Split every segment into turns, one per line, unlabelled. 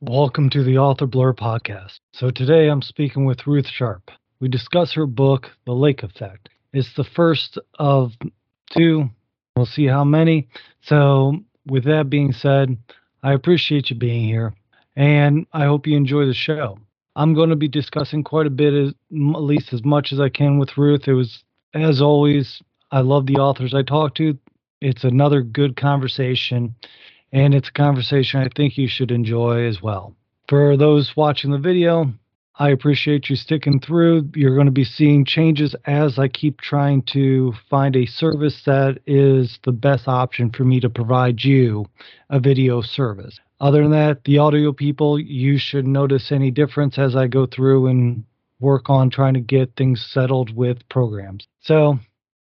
Welcome to the Author Blurb podcast. So today I'm speaking with Ruth Sharp. We discuss her book, The Lake Effect. It's the first of two. We'll see how many. So, with that being said, I appreciate you being here and I hope you enjoy the show. I'm going to be discussing quite a bit, at least as much as I can with Ruth. It was, as always, I love the authors I talk to. It's another good conversation, and it's a conversation I think you should enjoy as well. For those watching the video, I appreciate you sticking through. You're going to be seeing changes as I keep trying to find a service that is the best option for me to provide you a video service. Other than that, the audio people, you should notice any difference as I go through and work on trying to get things settled with programs. So,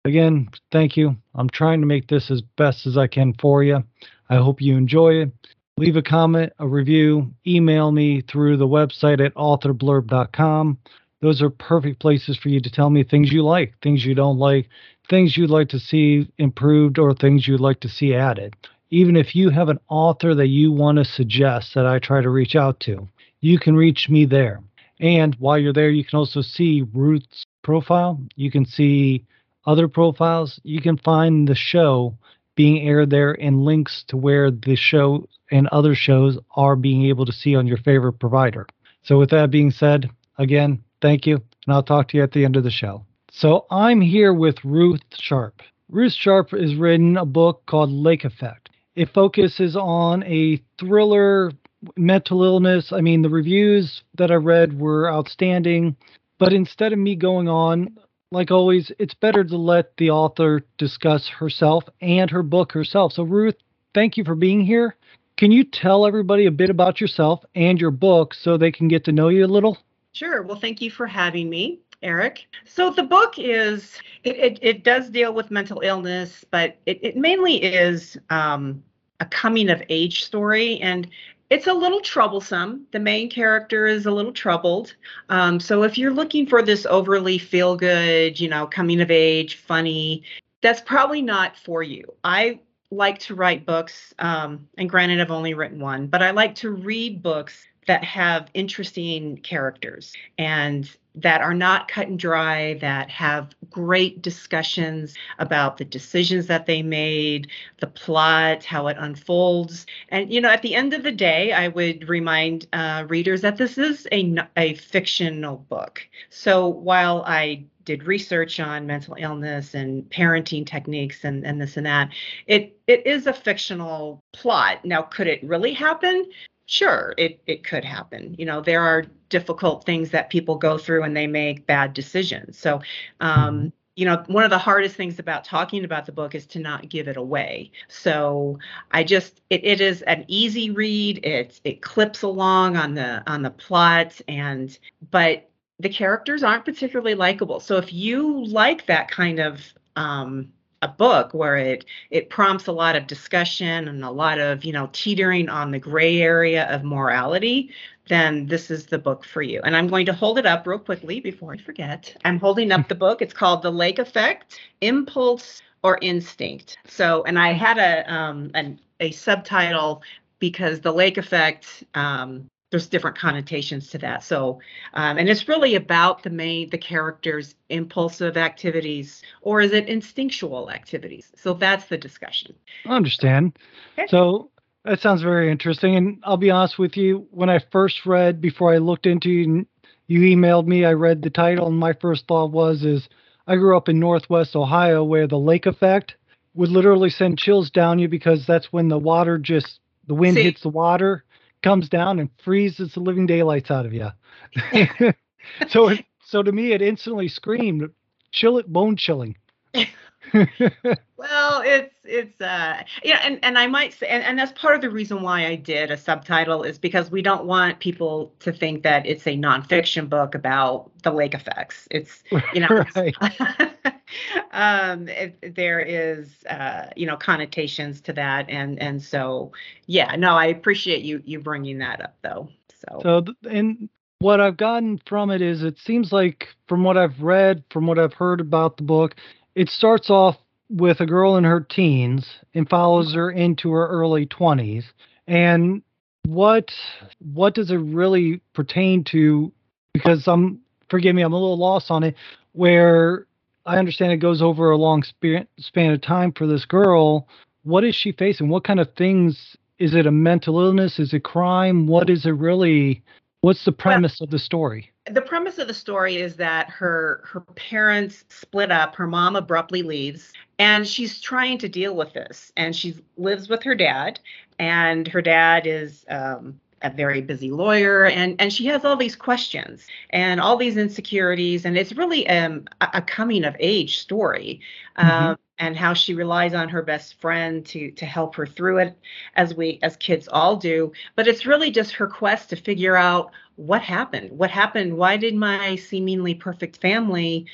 again, thank you. I'm trying to make this as best as I can for you. I hope you enjoy it leave a comment, a review, email me through the website at authorblurb.com. Those are perfect places for you to tell me things you like, things you don't like, things you'd like to see improved, or things you'd like to see added. Even if you have an author that you want to suggest that I try to reach out to, you can reach me there. And while you're there, you can also see Ruth's profile. You can see other profiles. You can find the show being aired there and links to where the show and other shows are being able to see on your favorite provider. So, with that being said, again, thank you, and I'll talk to you at the end of the show. So, I'm here with Ruth Sharp. Ruth Sharp has written a book called Lake Effect. It focuses on a thriller, mental illness. I mean, the reviews that I read were outstanding, but instead of me going on, like always, it's better to let the author discuss herself and her book herself. So, Ruth, thank you for being here. Can you tell everybody a bit about yourself and your book so they can get to know you a little?
Sure. Well, thank you for having me. Eric. So the book is it, it, it does deal with mental illness, but it, it mainly is um, a coming of age story, and it's a little troublesome. The main character is a little troubled. Um, so if you're looking for this overly feel good, you know, coming of age, funny, that's probably not for you. I like to write books, um, and granted, I've only written one, but I like to read books that have interesting characters and that are not cut and dry, that have great discussions about the decisions that they made, the plot, how it unfolds. And, you know, at the end of the day, I would remind uh, readers that this is a, a fictional book. So while I did research on mental illness and parenting techniques and, and this and that. It it is a fictional plot. Now, could it really happen? Sure, it it could happen. You know, there are difficult things that people go through and they make bad decisions. So um, you know one of the hardest things about talking about the book is to not give it away so i just it, it is an easy read it it clips along on the on the plot and but the characters aren't particularly likable. So if you like that kind of um, a book where it it prompts a lot of discussion and a lot of you know teetering on the gray area of morality, then this is the book for you. And I'm going to hold it up real quickly before I forget. I'm holding up the book. It's called The Lake Effect: Impulse or Instinct. So, and I had a um an, a subtitle because the lake effect um, there's different connotations to that. So, um, and it's really about the main the character's impulsive activities, or is it instinctual activities? So that's the discussion.
I understand. Okay. So that sounds very interesting. And I'll be honest with you, when I first read before I looked into you, you emailed me, I read the title, and my first thought was is I grew up in Northwest Ohio where the lake effect would literally send chills down you because that's when the water just the wind See, hits the water comes down and freezes the living daylights out of you. so, so to me, it instantly screamed, "Chill it, bone chilling."
well, it's it's uh yeah, and and I might say, and, and that's part of the reason why I did a subtitle is because we don't want people to think that it's a nonfiction book about the lake effects. It's you know, right. um, it, there is uh, you know connotations to that, and and so yeah, no, I appreciate you you bringing that up though. So
so and what I've gotten from it is it seems like from what I've read, from what I've heard about the book, it starts off with a girl in her teens and follows her into her early 20s. And what what does it really pertain to? Because I'm forgive me, I'm a little lost on it. Where I understand it goes over a long span span of time for this girl. What is she facing? What kind of things? Is it a mental illness? Is it crime? What is it really? What's the premise well, of the story?
The premise of the story is that her her parents split up. Her mom abruptly leaves, and she's trying to deal with this. And she lives with her dad, and her dad is um, a very busy lawyer, and and she has all these questions and all these insecurities, and it's really um, a, a coming of age story. Mm-hmm. And how she relies on her best friend to to help her through it as we as kids all do. But it's really just her quest to figure out what happened. What happened? Why did my seemingly perfect family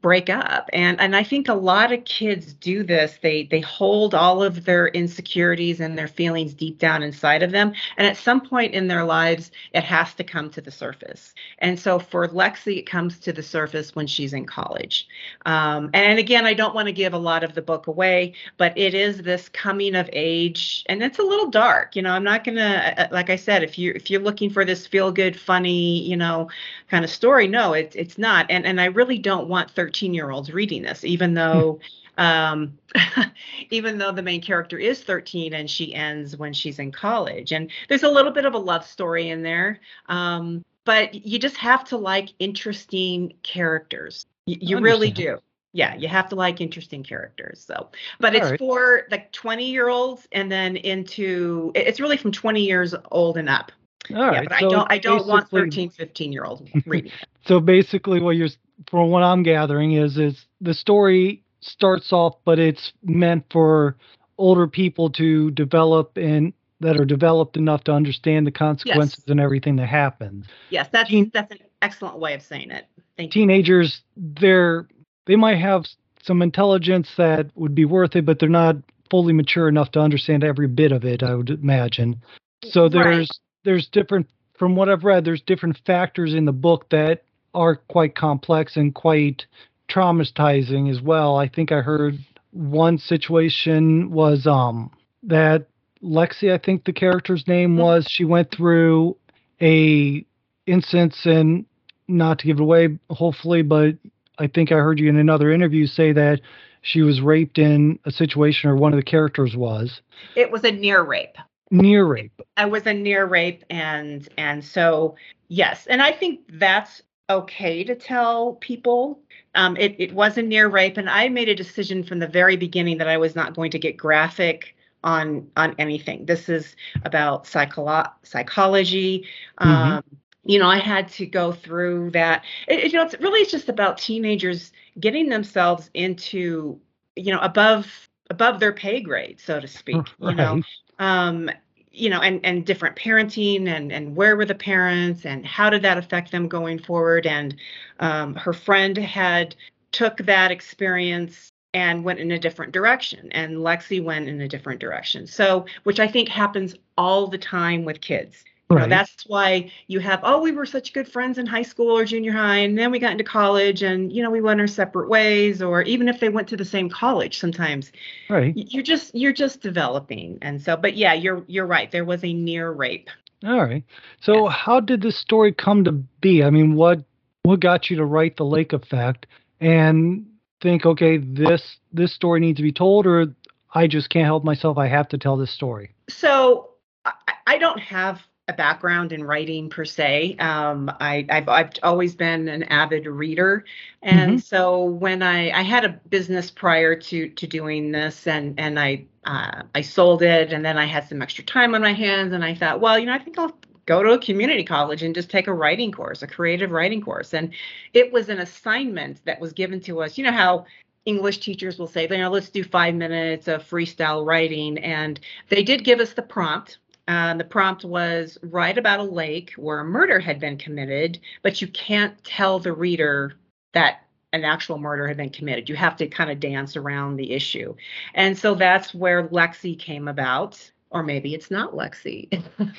break up. And and i think a lot of kids do this. They they hold all of their insecurities and their feelings deep down inside of them. And at some point in their lives it has to come to the surface. And so for lexi it comes to the surface when she's in college. Um, and again i don't want to give a lot of the book away but it is this coming of age and it's a little dark. You know i'm not gonna uh, uh, like i said if you if you're looking for this feel good funny you know kind of story no it, it's not. And and i really don't want 13 year olds reading this, even though um, even though the main character is 13 and she ends when she's in college. And there's a little bit of a love story in there. Um, but you just have to like interesting characters. Y- you really do. Yeah, you have to like interesting characters. So, but All it's right. for like 20 year olds and then into it's really from 20 years old and up.
All right.
Yeah, but so I don't I don't want 13, 15 year olds reading.
so basically what you're from what I'm gathering, is is the story starts off, but it's meant for older people to develop and that are developed enough to understand the consequences yes. and everything that happens.
Yes, that's Teen, that's an excellent way of saying it.
Thank teenagers, you. they're they might have some intelligence that would be worth it, but they're not fully mature enough to understand every bit of it. I would imagine. So there's right. there's different from what I've read. There's different factors in the book that are quite complex and quite traumatizing as well. I think I heard one situation was um that Lexi, I think the character's name mm-hmm. was, she went through a instance and not to give it away, hopefully, but I think I heard you in another interview say that she was raped in a situation or one of the characters was.
It was a near rape.
Near rape.
I was a near rape and and so yes, and I think that's okay to tell people. Um, it, it wasn't near rape, and I made a decision from the very beginning that I was not going to get graphic on on anything. This is about psycholo- psychology. Mm-hmm. Um, you know, I had to go through that. It, you know, it's really it's just about teenagers getting themselves into you know above above their pay grade, so to speak. Right. You know, um, you know and and different parenting and and where were the parents and how did that affect them going forward? And um, her friend had took that experience and went in a different direction and lexi went in a different direction. So which i think happens all the time with kids Right. You know, that's why you have, oh, we were such good friends in high school or junior high, and then we got into college and, you know, we went our separate ways, or even if they went to the same college sometimes.
Right.
You're just you're just developing. And so, but yeah, you're you're right. There was a near rape.
All right. So yes. how did this story come to be? I mean, what what got you to write the lake effect and think, okay, this this story needs to be told, or I just can't help myself. I have to tell this story.
So I, I don't have a background in writing per se. Um, I, have I've always been an avid reader, and mm-hmm. so when I I had a business prior to to doing this, and and I uh, I sold it, and then I had some extra time on my hands, and I thought, well, you know, I think I'll go to a community college and just take a writing course, a creative writing course, and it was an assignment that was given to us. You know how English teachers will say, you know, let's do five minutes of freestyle writing. And they did give us the prompt, uh, the prompt was write about a lake where a murder had been committed, but you can't tell the reader that an actual murder had been committed. You have to kind of dance around the issue. And so that's where Lexi came about. Or maybe it's not Lexi.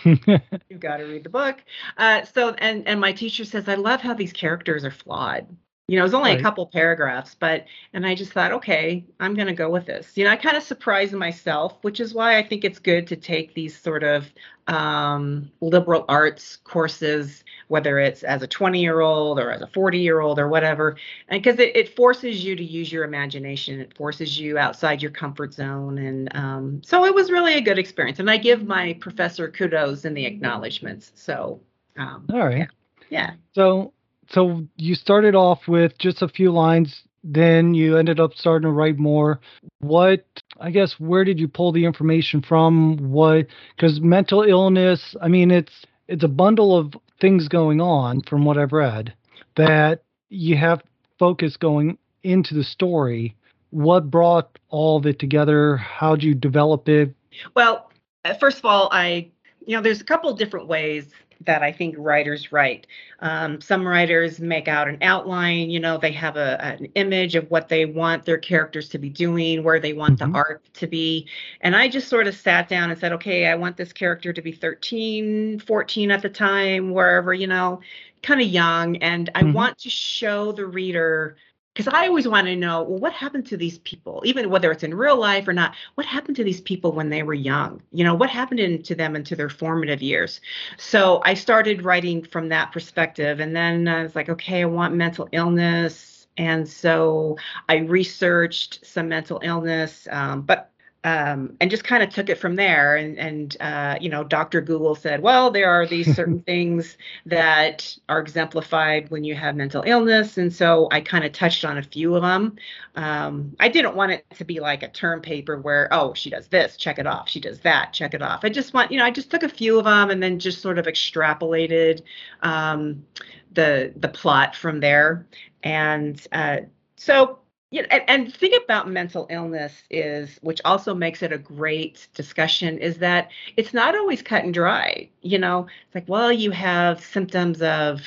You've got to read the book. Uh, so, and and my teacher says, I love how these characters are flawed You know, it was only
Right.
a couple paragraphs, but and I just thought, okay, I'm going to go with this. You know, I kind of surprised myself, which is why I think it's good to take these sort of um, liberal arts courses, whether it's as a 20 year old or as a 40 year old or whatever, because it, it forces you to use your imagination. It forces you outside your comfort zone, and um, so it was really a good experience. And I give my professor kudos in the acknowledgments. So, um,
All right.
yeah.
So so you started off with just a few lines, then you ended up starting to write more. What I guess where did you pull the information from? What because mental illness, I mean it's it's a bundle of things going on from what I've read that you have focus going into the story. What brought all of it together? How'd you develop it?
Well, first of all, I, you know, there's a couple different ways that I think writers write. Um, some writers make out an outline, you know, they have a, an image of what they want their characters to be doing, where they want
Mhm.
the arc to be. And I just sort of sat down and said, okay, I want this character to be 13, 14 at the time, wherever, you know, kind of young. And I
Mhm.
want to show the reader because I always want to know, well, what happened to these people, even whether it's in real life or not? What happened to these people when they were young? You know, what happened in, to them into their formative years? So I started writing from that perspective, and then I was like, okay, I want mental illness, and so I researched some mental illness, um, but um, and just kind of took it from there. And and uh, you know, Dr. Google said, well, there are these certain things that are exemplified when you have mental illness, and so I kind of touched on a few of them. Um, I didn't want it to be like a term paper where, oh, she does this, check it off. She does that, check it off. I just want, you know, I just took a few of them and then just sort of extrapolated um, the the plot from there. And uh, so yeah, and, and the thing about mental illness is, which also makes it a great discussion, is that it's not always cut and dry. You know, it's like, well, you have symptoms of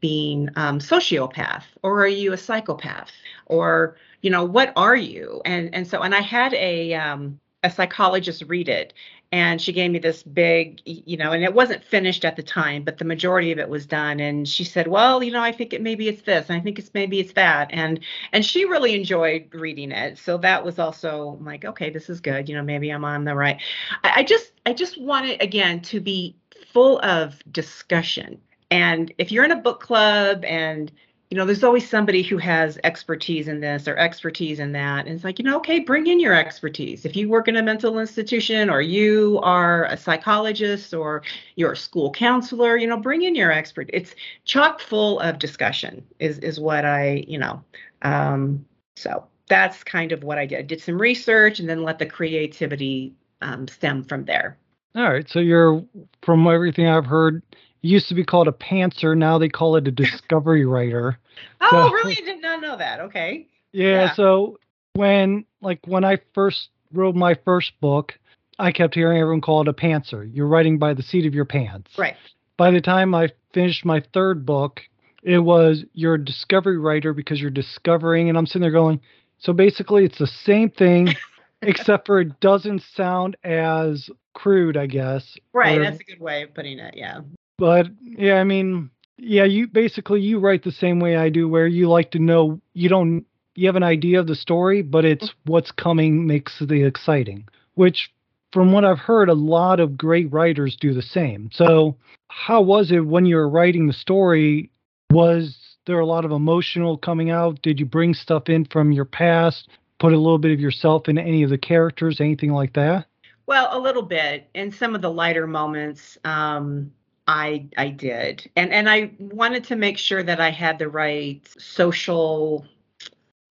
being um, sociopath, or are you a psychopath, or you know, what are you? And and so, and I had a um, a psychologist read it, and she gave me this big, you know, and it wasn't finished at the time, but the majority of it was done. And she said, well, you know, I think it maybe it's this, and I think it's maybe it's that, and and she really enjoyed reading it. So that was also like, okay, this is good. You know, maybe I'm on the right. I, I just I just want it again to be full of discussion. And if you're in a book club and you know, there's always somebody who has expertise in this or expertise in that. And it's like, you know, okay, bring in your expertise. If you work in a mental institution or you are a psychologist or you're a school counselor, you know, bring in your expert. It's chock full of discussion is is what I, you know, um, so that's kind of what I did. I did some research and then let the creativity um, stem from there.
All right. So you're, from everything I've heard, used to be called a pantser. Now they call it a discovery writer.
Oh,
So-
really? I did not know that. Okay.
Yeah,
Yeah.
So when, like, when I first wrote my first book, I kept hearing everyone call it a pantser. You're writing by the seat of your pants.
Right.
By the time I finished my third book, it was you're a discovery writer because you're discovering, and I'm sitting there going, so basically it's the same thing, except for it doesn't sound as crude, I guess.
Right.
or-
That's a good way of putting it. Yeah.
But yeah, I mean, yeah, you basically you write the same way I do, where you like to know you don't you have an idea of the story, but it's what's coming makes the exciting. Which, from what I've heard, a lot of great writers do the same. So, how was it when you were writing the story? Was there a lot of emotional coming out? Did you bring stuff in from your past? Put a little bit of yourself in any of the characters, anything like that?
Well, a little bit. In some of the lighter moments, um, I I did, and and I wanted to make sure that I had the right social,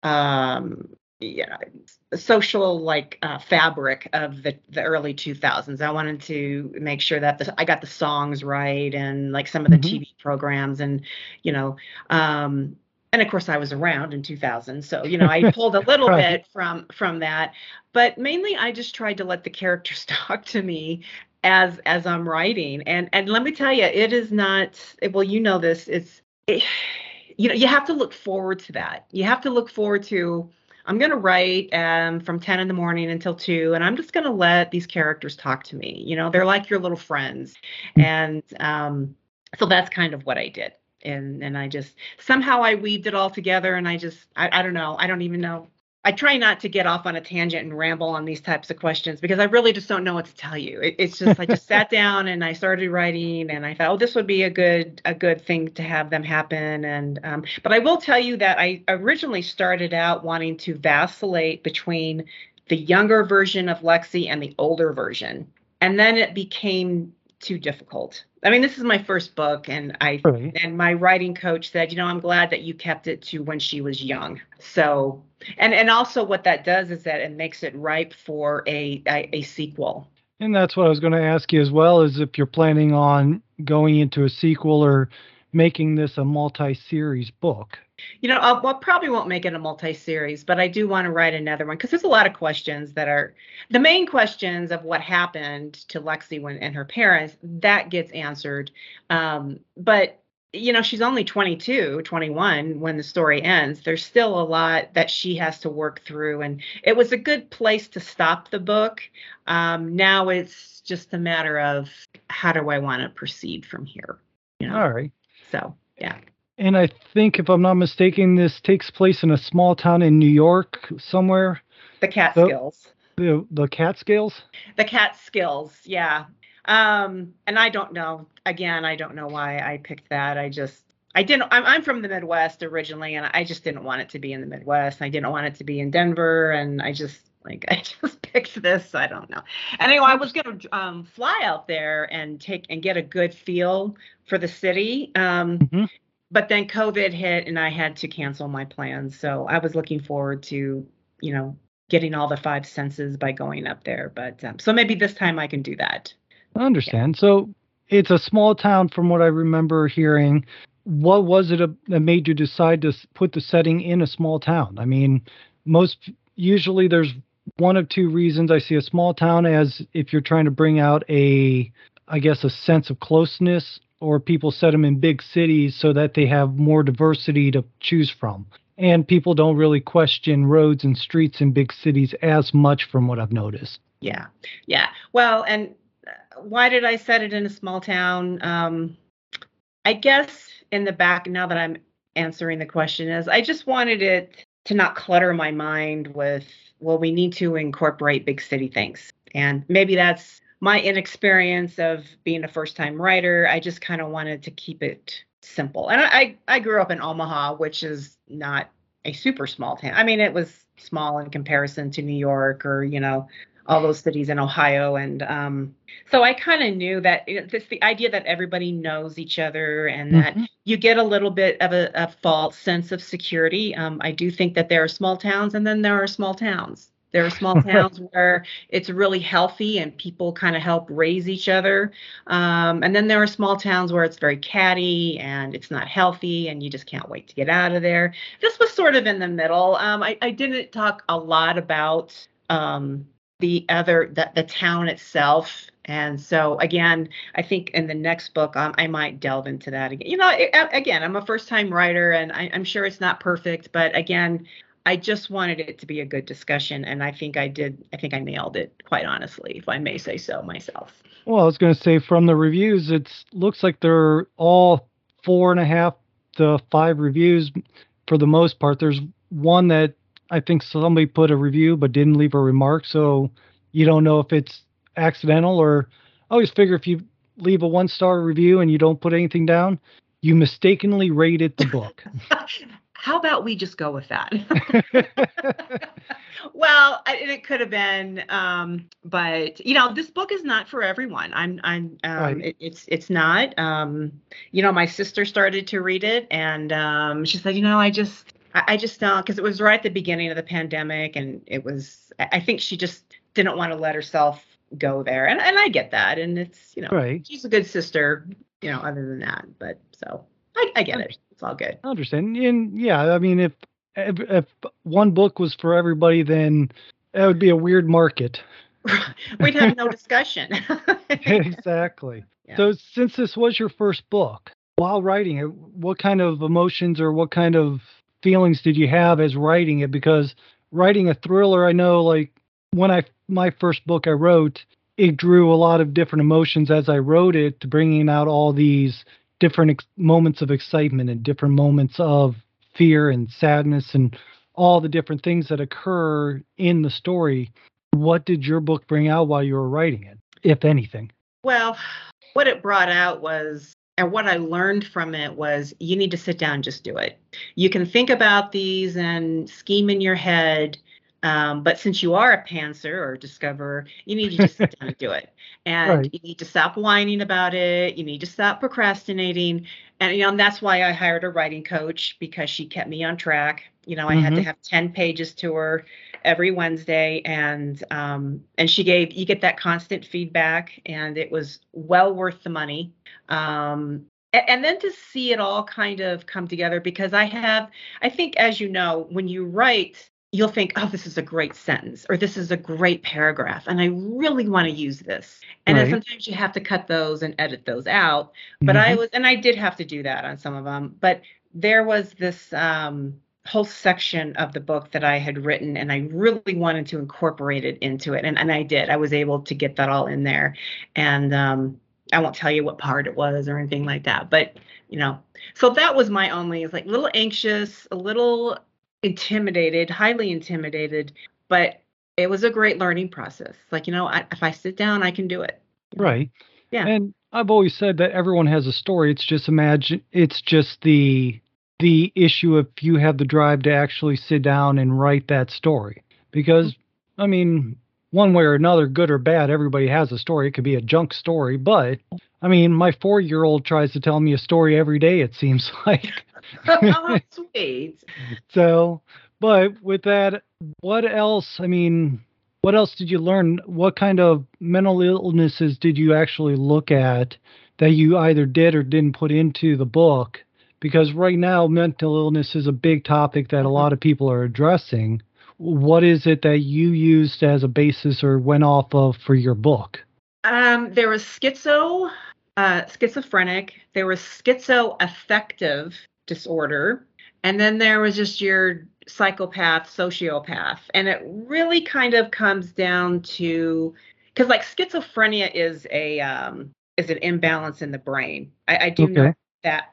um, yeah, social like uh, fabric of the the early 2000s. I wanted to make sure that the, I got the songs right and like some of the
Mhm.
TV programs, and you know, um, and of course I was around in 2000, so you know I pulled a little
Right.
bit from from that but mainly I just tried to let the characters talk to me as as I'm writing. And and let me tell you, it is not well, you know this, it's it, you know, you have to look forward to that. You have to look forward to I'm going to write um, from 10 in the morning until 2 and I'm just going to let these characters talk to me. You know, they're like your little friends. And um so that's kind of what I did. and and I just somehow I weaved it all together, and I just I, I don't know. I don't even know. I try not to get off on a tangent and ramble on these types of questions because I really just don't know what to tell you. It, it's just I just sat down and I started writing, and I thought, oh, this would be a good a good thing to have them happen. And um, but I will tell you that I originally started out wanting to vacillate between the younger version of Lexi and the older version, and then it became too difficult. I mean, this is my first book, and I right. and my writing coach said, you know, I'm glad that you kept it to when she was young. So, and and also what that does is that it makes it ripe for a a, a sequel.
And that's what I was going to ask you as well, is if you're planning on going into a sequel or making this a multi-series book.
You know, I'll, well, probably won't make it a multi-series, but I do want to write another one because there's a lot of questions that are the main questions of what happened to Lexi when and her parents. That gets answered, um, but you know she's only 22 21 when the story ends there's still a lot that she has to work through and it was a good place to stop the book um, now it's just a matter of how do i want to proceed from here
you know? all right
so yeah
and I think, if I'm not mistaken, this takes place in a small town in New York somewhere.
The Catskills.
The the Catskills.
The Catskills, yeah. Um, and I don't know. Again, I don't know why I picked that. I just I didn't. I'm, I'm from the Midwest originally, and I just didn't want it to be in the Midwest. I didn't want it to be in Denver, and I just like I just picked this. I don't know. Anyway, I was gonna um, fly out there and take and get a good feel for the city. Um, mm-hmm but then COVID hit and I had to cancel my plans. So I was looking forward to, you know, getting all the five senses by going up there. But um, so maybe this time I can do that.
I understand. Yeah. So it's a small town from what I remember hearing. What was it that made you decide to put the setting in a small town? I mean, most usually there's one of two reasons I see a small town as if you're trying to bring out a I guess a sense of closeness or people set them in big cities so that they have more diversity to choose from. And people don't really question roads and streets in big cities as much from what I've noticed.
Yeah. Yeah. Well, and why did I set it in a small town? Um, I guess in the back, now that I'm answering the question, is I just wanted it to not clutter my mind with, well, we need to incorporate big city things. And maybe that's my inexperience of being a first time writer, I just kind of wanted to keep it simple. And I, I grew up in Omaha, which is not a super small town. I mean, it was small in comparison to New York or, you know, all those cities in Ohio. And um, so I kind of knew that it's the idea that everybody knows each other and that mm-hmm. you get a little bit of a, a false sense of security. Um, I do think that there are small towns and then there are small towns. There are small towns where it's really healthy and people kind of help raise each other. Um, and then there are small towns where it's very catty and it's not healthy and you just can't wait to get out of there. This was sort of in the middle. Um, I, I, didn't talk a lot about um, the other, the, the town itself. And so again, I think in the next book, um, I might delve into that again. You know, it, again, I'm a first time writer and I, I'm sure it's not perfect, but again, I just wanted it to be a good discussion, and I think I did. I think I nailed it, quite honestly, if I may say so myself.
Well, I was going to say from the reviews, it looks like they're all four and a half to five reviews for the most part. There's one that I think somebody put a review but didn't leave a remark, so you don't know if it's accidental or. I always figure if you leave a one star review and you don't put anything down, you mistakenly rated the book.
how about we just go with that? well, it could have been, um, but you know, this book is not for everyone. I'm, I'm, um, right. it, it's, it's not. Um, you know, my sister started to read it, and um, she said, you know, I just, I, I just don't, because it was right at the beginning of the pandemic, and it was. I think she just didn't want to let herself go there, and and I get that, and it's, you know, right. she's a good sister, you know, other than that, but so I, I get it. It's all good. I
understand. And yeah, I mean, if, if if one book was for everybody, then that would be a weird market.
We'd have no discussion.
exactly. Yeah. So, since this was your first book, while writing it, what kind of emotions or what kind of feelings did you have as writing it? Because writing a thriller, I know, like when I my first book I wrote, it drew a lot of different emotions as I wrote it bringing out all these different ex- moments of excitement and different moments of fear and sadness and all the different things that occur in the story. What did your book bring out while you were writing it, if anything?
Well, what it brought out was and what I learned from it was you need to sit down and just do it. You can think about these and scheme in your head, um, but since you are a pantser or discoverer, you need to just sit down and do it. And right. you need to stop whining about it. You need to stop procrastinating. And you know, and that's why I hired a writing coach because she kept me on track. You know, I mm-hmm. had to mm-hmm. have 10 pages to her every Wednesday and um, and she gave you get that constant feedback and it was well worth the money. Um, and then to see it all kind of come together because I have I think as you know when you write you'll think, oh, this is a great sentence or this is a great paragraph, and I really want to use this. And right. sometimes you have to cut those and edit those out. But mm-hmm. I was, and I did have to do that on some of them. But there was this um, whole section of the book that I had written, and I really wanted to incorporate it into it, and and I did. I was able to get that all in there, and um, I won't tell you what part it was or anything like that, but you know, so that was my only. It's like a little anxious, a little intimidated, highly intimidated, but it was a great learning process. Like you know, I, if I sit down, I can do it.
Right. Yeah. And I've always said that everyone has a story. It's just imagine. It's just the the issue if you have the drive to actually sit down and write that story. Because, mm-hmm. I mean, one way or another, good or bad, everybody has a story. It could be a junk story, but I mean, my four year old tries to tell me a story every day, it seems like.
oh, sweet.
So, but with that, what else? I mean, what else did you learn? What kind of mental illnesses did you actually look at that you either did or didn't put into the book because right now mental illness is a big topic that a lot of people are addressing. What is it that you used as a basis or went off of for your book?
Um, there was schizo, uh, schizophrenic. There was schizoaffective disorder, and then there was just your psychopath, sociopath, and it really kind of comes down to because like schizophrenia is a um, is an imbalance in the brain. I, I do okay. know that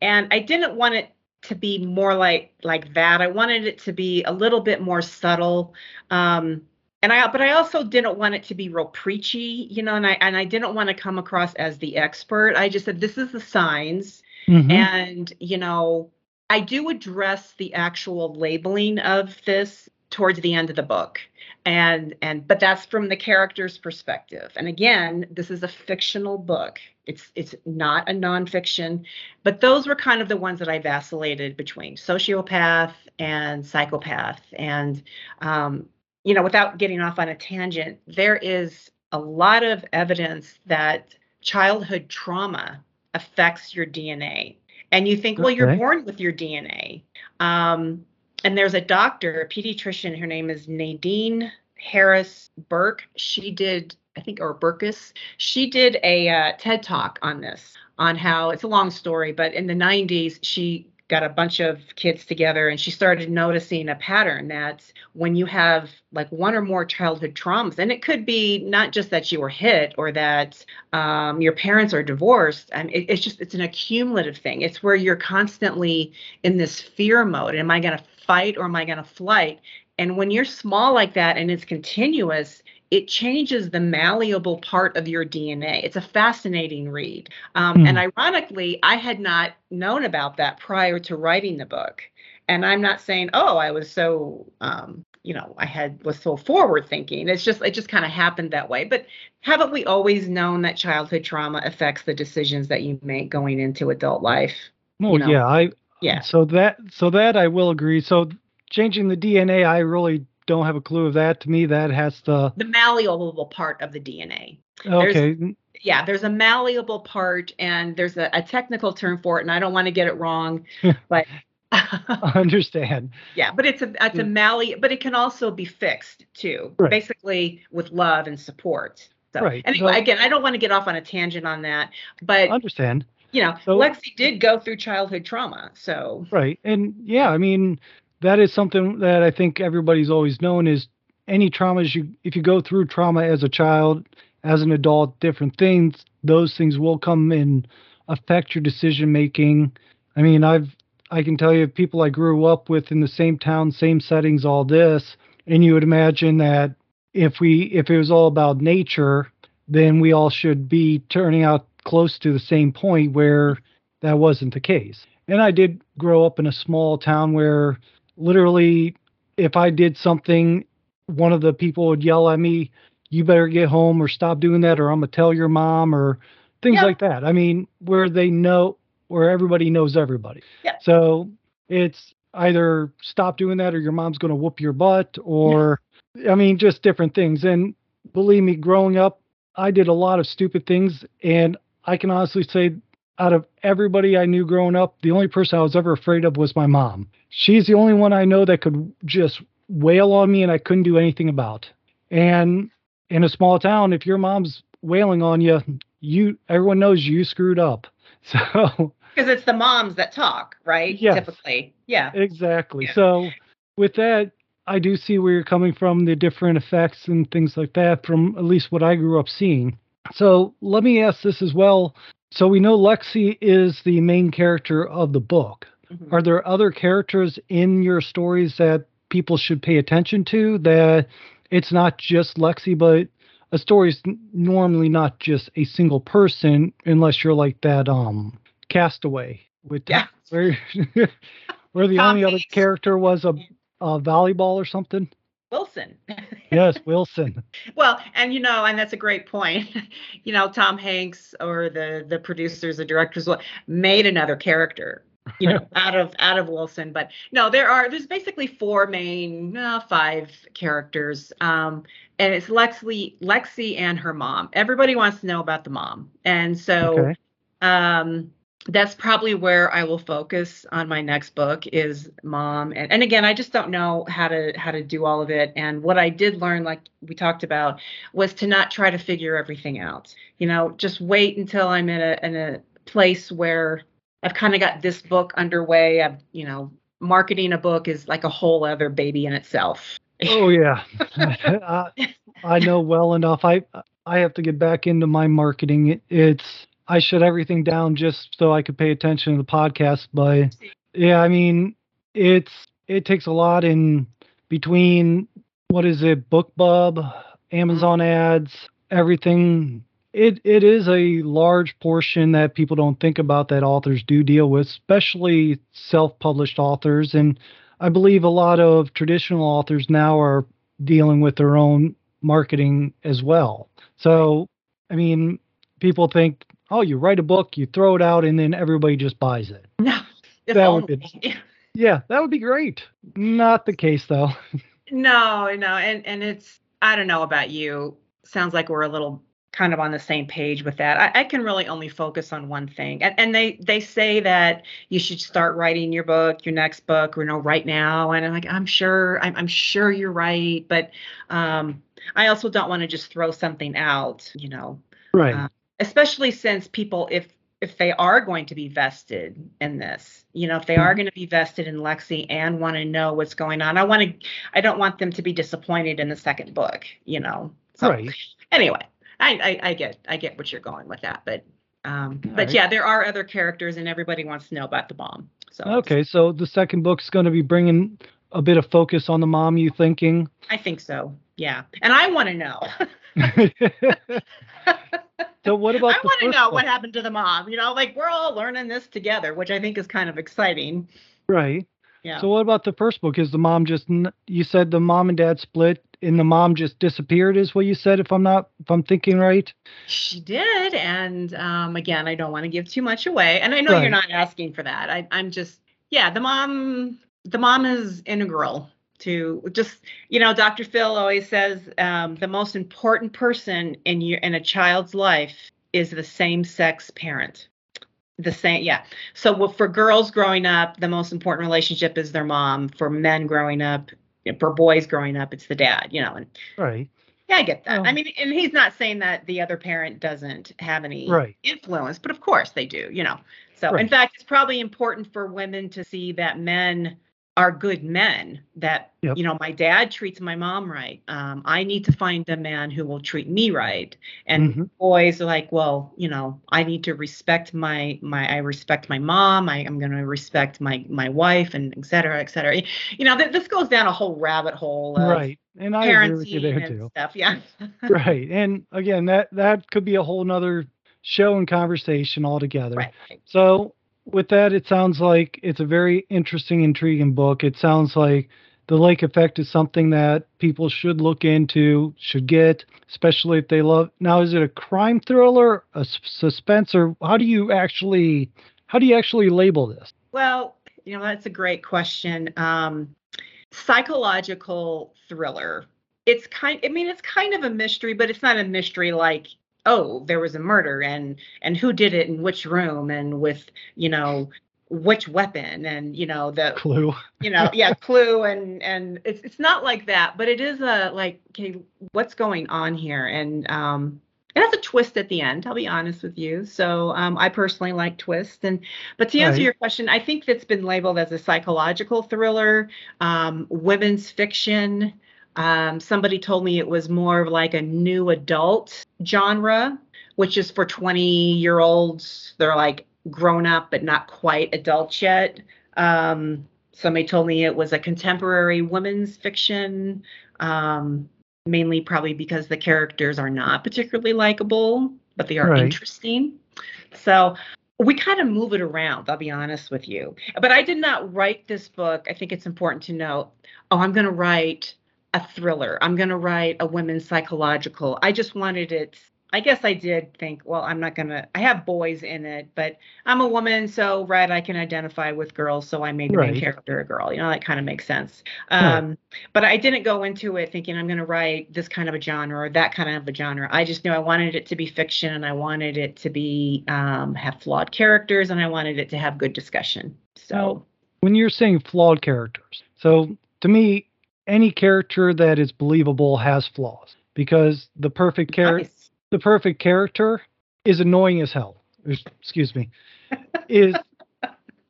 and i didn't want it to be more like like that. I wanted it to be a little bit more subtle. Um and i but i also didn't want it to be real preachy you know and i and i didn't want to come across as the expert. I just said this is the signs. Mm-hmm. and you know i do address the actual labeling of this towards the end of the book. And and but that's from the character's perspective. And again this is a fictional book it's it's not a nonfiction but those were kind of the ones that i vacillated between sociopath and psychopath and um, you know without getting off on a tangent there is a lot of evidence that childhood trauma affects your dna and you think well you're born with your dna um, and there's a doctor, a pediatrician. Her name is Nadine Harris Burke. She did, I think, or Burkus. She did a uh, TED talk on this, on how it's a long story, but in the 90s, she got a bunch of kids together and she started noticing a pattern that when you have like one or more childhood traumas and it could be not just that you were hit or that um, your parents are divorced and it, it's just it's an accumulative thing it's where you're constantly in this fear mode am i going to fight or am I going to flight? And when you're small like that and it's continuous, it changes the malleable part of your DNA. It's a fascinating read. Um, mm. And ironically, I had not known about that prior to writing the book. And I'm not saying, oh, I was so, um, you know, I had was so forward thinking. It's just, it just kind of happened that way. But haven't we always known that childhood trauma affects the decisions that you make going into adult life?
Well, you know? yeah, I
yeah.
So that so that I will agree. So changing the DNA, I really don't have a clue of that. To me, that has
the the malleable part of the DNA.
Okay. There's,
yeah, there's a malleable part, and there's a, a technical term for it, and I don't want to get it wrong, but
I understand.
Yeah, but it's a it's a malleable, but it can also be fixed too, right. basically with love and support. So, right. Anyway, so, again, I don't want to get off on a tangent on that, but
I understand
you know, so, Lexi did go through childhood trauma. So
right, and yeah, I mean that is something that I think everybody's always known is any traumas you if you go through trauma as a child, as an adult, different things, those things will come and affect your decision making. I mean, I've I can tell you people I grew up with in the same town, same settings, all this, and you would imagine that if we if it was all about nature, then we all should be turning out close to the same point where that wasn't the case. And I did grow up in a small town where literally if I did something, one of the people would yell at me, you better get home or stop doing that or I'm to tell your mom or things
Yeah.
like that. I mean, where they know where everybody knows everybody.
Yeah.
So it's either stop doing that or your mom's to whoop your butt or I mean just different things and believe me growing up I did a lot of stupid things and I can honestly say out of everybody I knew growing up the only person I was ever afraid of was my mom. She's the only one I know that could just wail on me and I couldn't do anything about. And in a small town if your mom's wailing on you you everyone knows you screwed up. So
Because it's the moms that talk, right?
Yes.
Typically. Yeah.
Exactly.
Yeah.
So with that, I do see where you're coming from, the different effects and things like that from at least what I grew up seeing. So let me ask this as well. So we know Lexi is the main character of the book.
Mhm.
Are there other characters in your stories that people should pay attention to that it's not just Lexi, but a story is normally not just a single person unless you're like that um castaway with
Yeah.
where where the
Tom
only other character was a, a volleyball or something.
Wilson.
Yes, Wilson.
Well, and you know, and that's a great point. you know, Tom Hanks or the the producers, the directors made another character, you know, out of out of Wilson. But no, there are there's basically four main, uh, five characters, um, and it's Lexi, Lexi and her mom. Everybody wants to know about the mom, and so
Okay.
um that's probably where I will focus on my next book is mom. And, and again I just don't know how to how to do all of it. And what I did learn like we talked about was to not try to figure everything out. You know just wait until I'm in a in a place where I've kind of got this book underway. I've you know marketing a book is like a whole other baby in itself.
Oh yeah, I, I know well enough. I I have to get back into my marketing. It, it's I shut everything down just so I could pay attention to the podcast. But yeah, I mean, it's it takes a lot in between what is it, BookBub, Amazon mm-hmm. ads, everything. It it is a large portion that people don't think about that authors do deal with, especially self-published authors and I believe a lot of traditional authors now are dealing with their own marketing as well. So, I mean, people think, oh, you write a book, you throw it out, and then everybody just buys it.
no
That would
only.
Yeah, that would be great. Not the case, though.
No, no, and and it's I don't know about you. Sounds like we're a little kind of on the same page with that. I, I can really only focus on one thing, and and they they say that you should start writing your book, your next book, you know, right now. And I'm like, I'm sure, I'm, I'm sure you're right, but um, I also don't want to just throw something out, you know,
Right.
Uh, especially since people if if they are going to be vested in this you know if they are going to be vested in lexi and want to know what's going on i want to i don't want them to be disappointed in the second book you know so
right.
anyway I, I i get i get what you're going with that but um but
Alright.
yeah there are other characters and everybody wants to know about the bomb so
Okay, so the second book's going to be bringing a bit of focus on the mom you thinking.
i think so yeah and i want to know
so what about
i want to know
book?
what happened to the mom you know like we're all learning this together which i think is kind of exciting
Right.
yeah
So what about the first book? Is the mom just you said the mom and dad split and the mom just disappeared is what you said if I'm not if I'm thinking right?
She did, and um, again, I don't want to give too much away, and I know
Right.
you're not asking for that. I, I'm just, yeah, the mom, the mom is integral to just, you know, Dr. Phil always says um, the most important person in your in a child's life is the same sex parent. The same, yeah. So for girls growing up, the most important relationship is their mom. For men growing up, for boys growing up, it's the dad. You know, and
Right.
yeah, I get that.
Oh.
I mean, and he's not saying that the other parent doesn't have any
Right.
influence, but of course they do, you know. So, in fact, it's probably important for women to see that men are good men that
Yep.
you know my dad treats my mom right um, i need to find a man who will treat me right and
Mhm.
boys are like well you know i need to respect my my i respect my mom I, i'm going to respect my my wife and et cetera et cetera you know th- this goes down a whole rabbit hole of
right. And I agree with you there too.
stuff yeah
right. And again, that that could be a whole nother show and conversation altogether.
right
So, with that, it sounds like it's a very interesting, intriguing book. It sounds like the Lake Effect is something that people should look into, should get, especially if they love. Now, is it a crime thriller, a suspense, or how do you actually, how do you actually label this?
Well, you know, that's a great question. Um, psychological thriller. It's kind I mean, it's kind of a mystery, but it's not a mystery like, oh, there was a murder and and who did it in which room and with, you know, which weapon and you know the
Clue.
you know yeah clue and and it's it's not like that but it is a like okay what's going on here and um it has a twist at the end i'll be honest with you so um i personally like twists and but to answer
Right.
your question i think that's been labeled as a psychological thriller um women's fiction um somebody told me it was more of like a new adult genre which is for 20 year olds they're like grown up but not quite adults yet. Um somebody told me it was a contemporary women's fiction um mainly probably because the characters are not particularly likable but they are
Right.
interesting. So we kind of move it around i'll be honest with you. But i did not write this book. I think it's important to note. Oh i'm going to write a thriller. I'm going to write a women's psychological. I just wanted it i guess i did think well i'm not going to i have boys in it but i'm a woman so right i can identify with girls so i made the main character a girl you know that kind of makes sense.
Right.
um but i didn't go into it thinking i'm going to write this kind of a genre or that kind of a genre. I just knew i wanted it to be fiction and i wanted it to be um have flawed characters and i wanted it to have good discussion so.
When you're saying flawed characters, so to me, any character that is believable has flaws because the perfect character.
nice.
the perfect character is annoying as hell. Excuse me. Is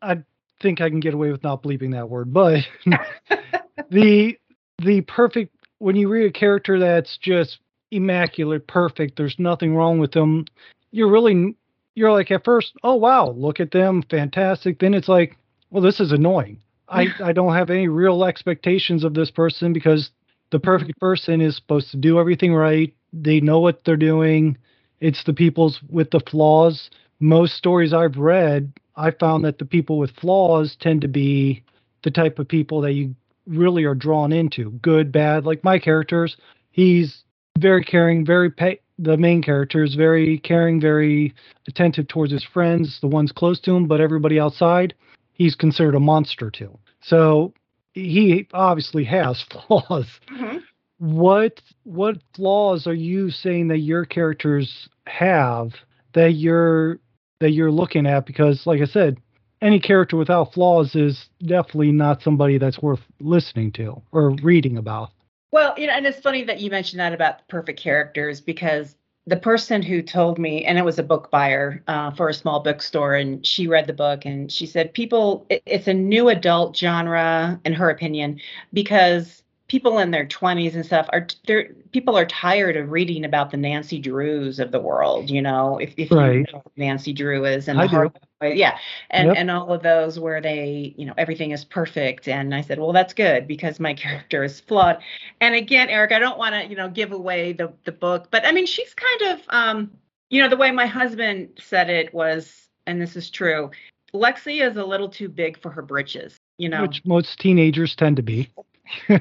I think I can get away with not bleeping that word, but the the perfect when you read a character that's just immaculate, perfect, there's nothing wrong with them, you're really you're like at first, oh wow, look at them, fantastic. Then it's like, well, this is annoying. I, I don't have any real expectations of this person because the perfect person is supposed to do everything right. They know what they're doing. It's the people's with the flaws. Most stories I've read, I found that the people with flaws tend to be the type of people that you really are drawn into. Good, bad. Like my characters, he's very caring, very the main character is very caring, very attentive towards his friends, the ones close to him, but everybody outside, he's considered a monster to. So he obviously has flaws.
Mhm.
What what flaws are you saying that your characters have that you're that you're looking at? Because like I said, any character without flaws is definitely not somebody that's worth listening to or reading about.
Well, you know, and it's funny that you mentioned that about the perfect characters because the person who told me, and it was a book buyer uh, for a small bookstore, and she read the book and she said, people, it, it's a new adult genre, in her opinion, because people in their 20s and stuff are they're people are tired of reading about the Nancy Drews of the world, you know, if, if
Right.
you know Nancy Drew is and
I
the hard yeah and
Yep.
and all of those where they you know everything is perfect and i said well that's good because my character is flawed and again eric i don't want to you know give away the the book but i mean she's kind of um you know the way my husband said it was and this is true Lexie is a little too big for her britches you know
Which most teenagers tend to be.
and,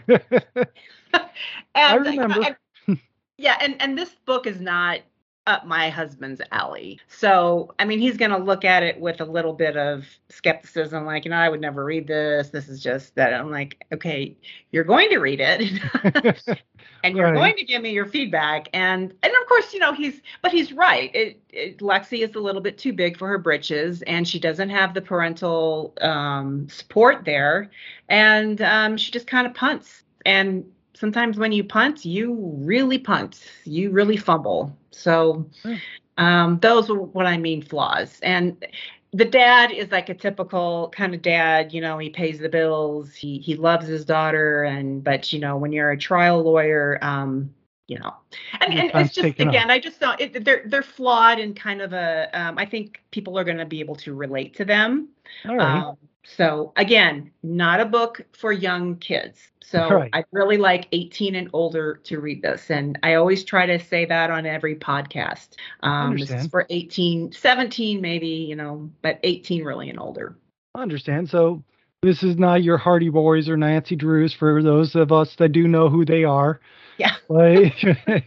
I remember.
and- yeah, and and this book is not up my husband's alley. So, I mean, he's going to look at it with a little bit of skepticism, like, you know, I would never read this. This is just that. I'm like, okay, you're going to read it. and you're
Right.
going to give me your feedback and and of course you know he's but he's right it, it Lexie is a little bit too big for her britches and she doesn't have the parental um support there and um she just kind of punts and sometimes when you punt you really punt. You really fumble. So
Hmm.
um those are what i mean flaws. And the dad is like a typical kind of dad you know he pays the bills he he loves his daughter and but you know when you're a trial lawyer um you know. And, and it's just again i just don't it, they're they're flawed in kind of a um, I think people are going to be able to relate to them.
All right. Um,
so again not a book for young kids so right. i really like 18 and older to read this and i always try to say that on every podcast um this is for 18 17 maybe you know but 18 really and older
i understand so this is not your hardy boys or nancy drews for those of us that do know who they are
yeah.
but,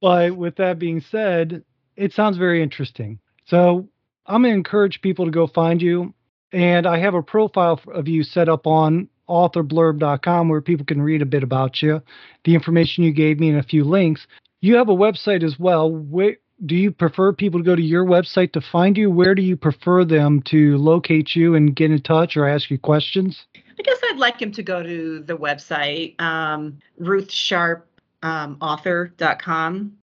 but with that being said, it sounds very interesting. So I'm going to encourage people to go find you. And I have a profile of you set up on authorblurb.com where people can read a bit about you, the information you gave me, and a few links. You have a website as well. Where, do you prefer people to go to your website to find you? Where do you prefer them to locate you and get in touch or ask you questions?
I guess I'd like him to go to the website, um, ruthsharpauthor.com. Um,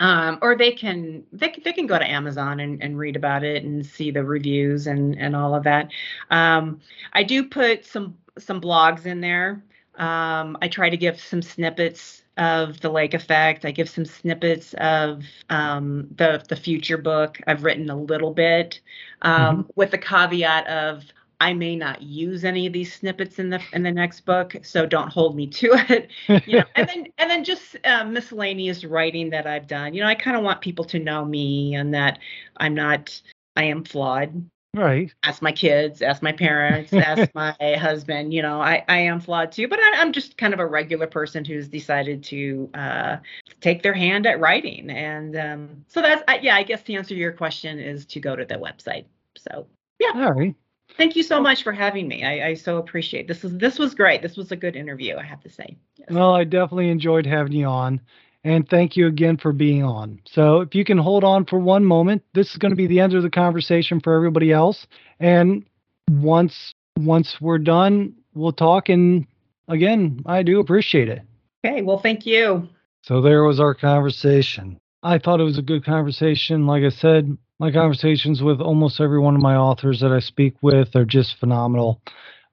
um, or they can they, they can go to Amazon and, and read about it and see the reviews and and all of that. Um, I do put some some blogs in there. Um, I try to give some snippets of the lake effect. I give some snippets of um, the the future book. I've written a little bit um, mm-hmm. with the caveat of I may not use any of these snippets in the in the next book, so don't hold me to it. You know, and then and then just uh, miscellaneous writing that I've done. You know, I kind of want people to know me and that I'm not. I am flawed.
Right.
Ask my kids, ask my parents, ask my husband. You know, I, I am flawed too, but I, am just kind of a regular person who's decided to uh, take their hand at writing. And um, so that's, I, yeah, I guess the answer to your question is to go to the website. So, yeah.
All right.
Thank you so much for having me. I, I, so appreciate this. Was this was great. This was a good interview, I have to say.
Yes. Well, I definitely enjoyed having you on, and thank you again for being on. So, if you can hold on for one moment, this is going to be the end of the conversation for everybody else. And once once we're done, we'll talk. And again, I do appreciate it.
Okay. Well, thank you.
So there was our conversation. I thought it was a good conversation. Like I said, my conversations with almost every one of my authors that I speak with are just phenomenal.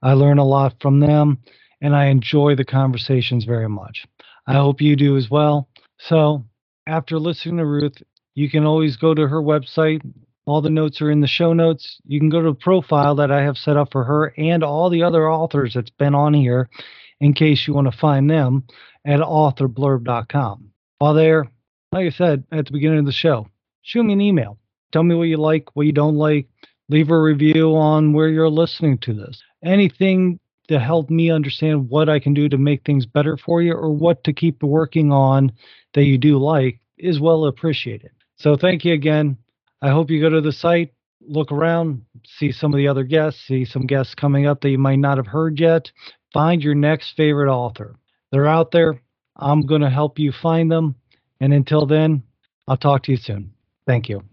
I learn a lot from them and I enjoy the conversations very much. I hope you do as well. So, after listening to Ruth, you can always go to her website. All the notes are in the show notes. You can go to the profile that I have set up for her and all the other authors that's been on here in case you want to find them at authorblurb.com. While there, like I said at the beginning of the show, shoot me an email Tell me what you like, what you don't like. Leave a review on where you're listening to this. Anything to help me understand what I can do to make things better for you or what to keep working on that you do like is well appreciated. So thank you again. I hope you go to the site, look around, see some of the other guests, see some guests coming up that you might not have heard yet. Find your next favorite author. They're out there. I'm going to help you find them. And until then, I'll talk to you soon. Thank you.